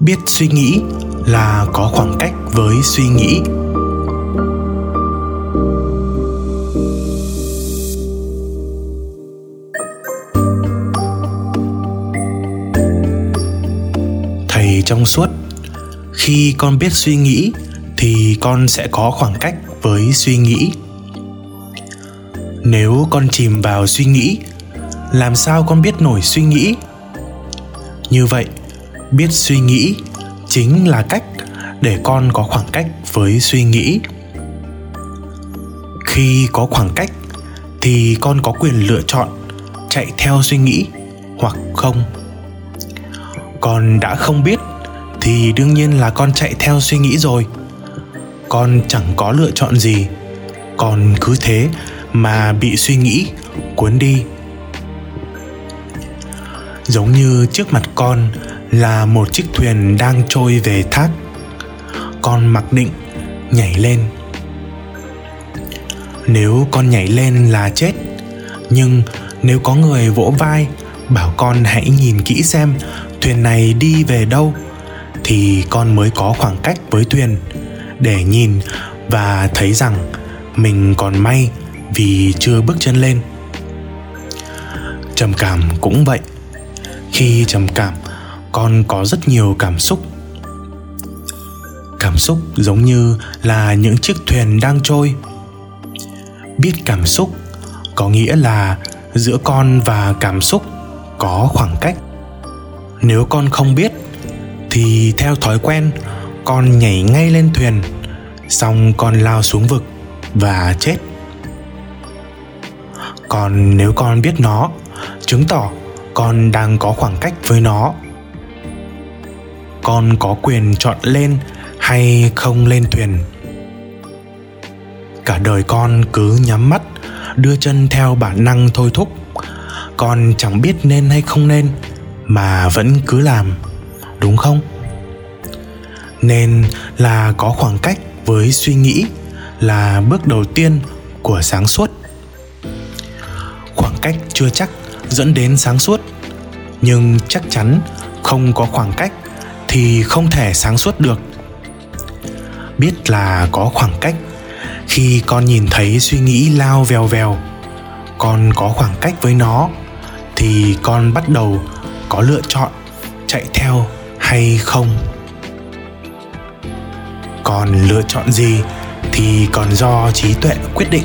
biết suy nghĩ là có khoảng cách với suy nghĩ. Thầy trong suốt, khi con biết suy nghĩ thì con sẽ có khoảng cách với suy nghĩ. Nếu con chìm vào suy nghĩ, làm sao con biết nổi suy nghĩ? Như vậy biết suy nghĩ chính là cách để con có khoảng cách với suy nghĩ. Khi có khoảng cách thì con có quyền lựa chọn chạy theo suy nghĩ hoặc không. Con đã không biết thì đương nhiên là con chạy theo suy nghĩ rồi. Con chẳng có lựa chọn gì, con cứ thế mà bị suy nghĩ cuốn đi. Giống như trước mặt con là một chiếc thuyền đang trôi về thác. Con mặc định nhảy lên. Nếu con nhảy lên là chết, nhưng nếu có người vỗ vai bảo con hãy nhìn kỹ xem thuyền này đi về đâu, thì con mới có khoảng cách với thuyền để nhìn và thấy rằng mình còn may vì chưa bước chân lên. Trầm cảm cũng vậy. Khi trầm cảm con có rất nhiều cảm xúc. Cảm xúc giống như là những chiếc thuyền đang trôi. Biết cảm xúc có nghĩa là giữa con và cảm xúc có khoảng cách. Nếu con không biết, thì theo thói quen, con nhảy ngay lên thuyền, xong con lao xuống vực và chết. Còn nếu con biết nó, chứng tỏ con đang có khoảng cách với nó con có quyền chọn lên hay không lên thuyền. Cả đời con cứ nhắm mắt, đưa chân theo bản năng thôi thúc. Con chẳng biết nên hay không nên, mà vẫn cứ làm, đúng không? Nên là có khoảng cách với suy nghĩ là bước đầu tiên của sáng suốt. Khoảng cách chưa chắc dẫn đến sáng suốt, nhưng chắc chắn không có khoảng cách thì không thể sáng suốt được. Biết là có khoảng cách, khi con nhìn thấy suy nghĩ lao vèo vèo, con có khoảng cách với nó, thì con bắt đầu có lựa chọn chạy theo hay không. Còn lựa chọn gì thì còn do trí tuệ quyết định.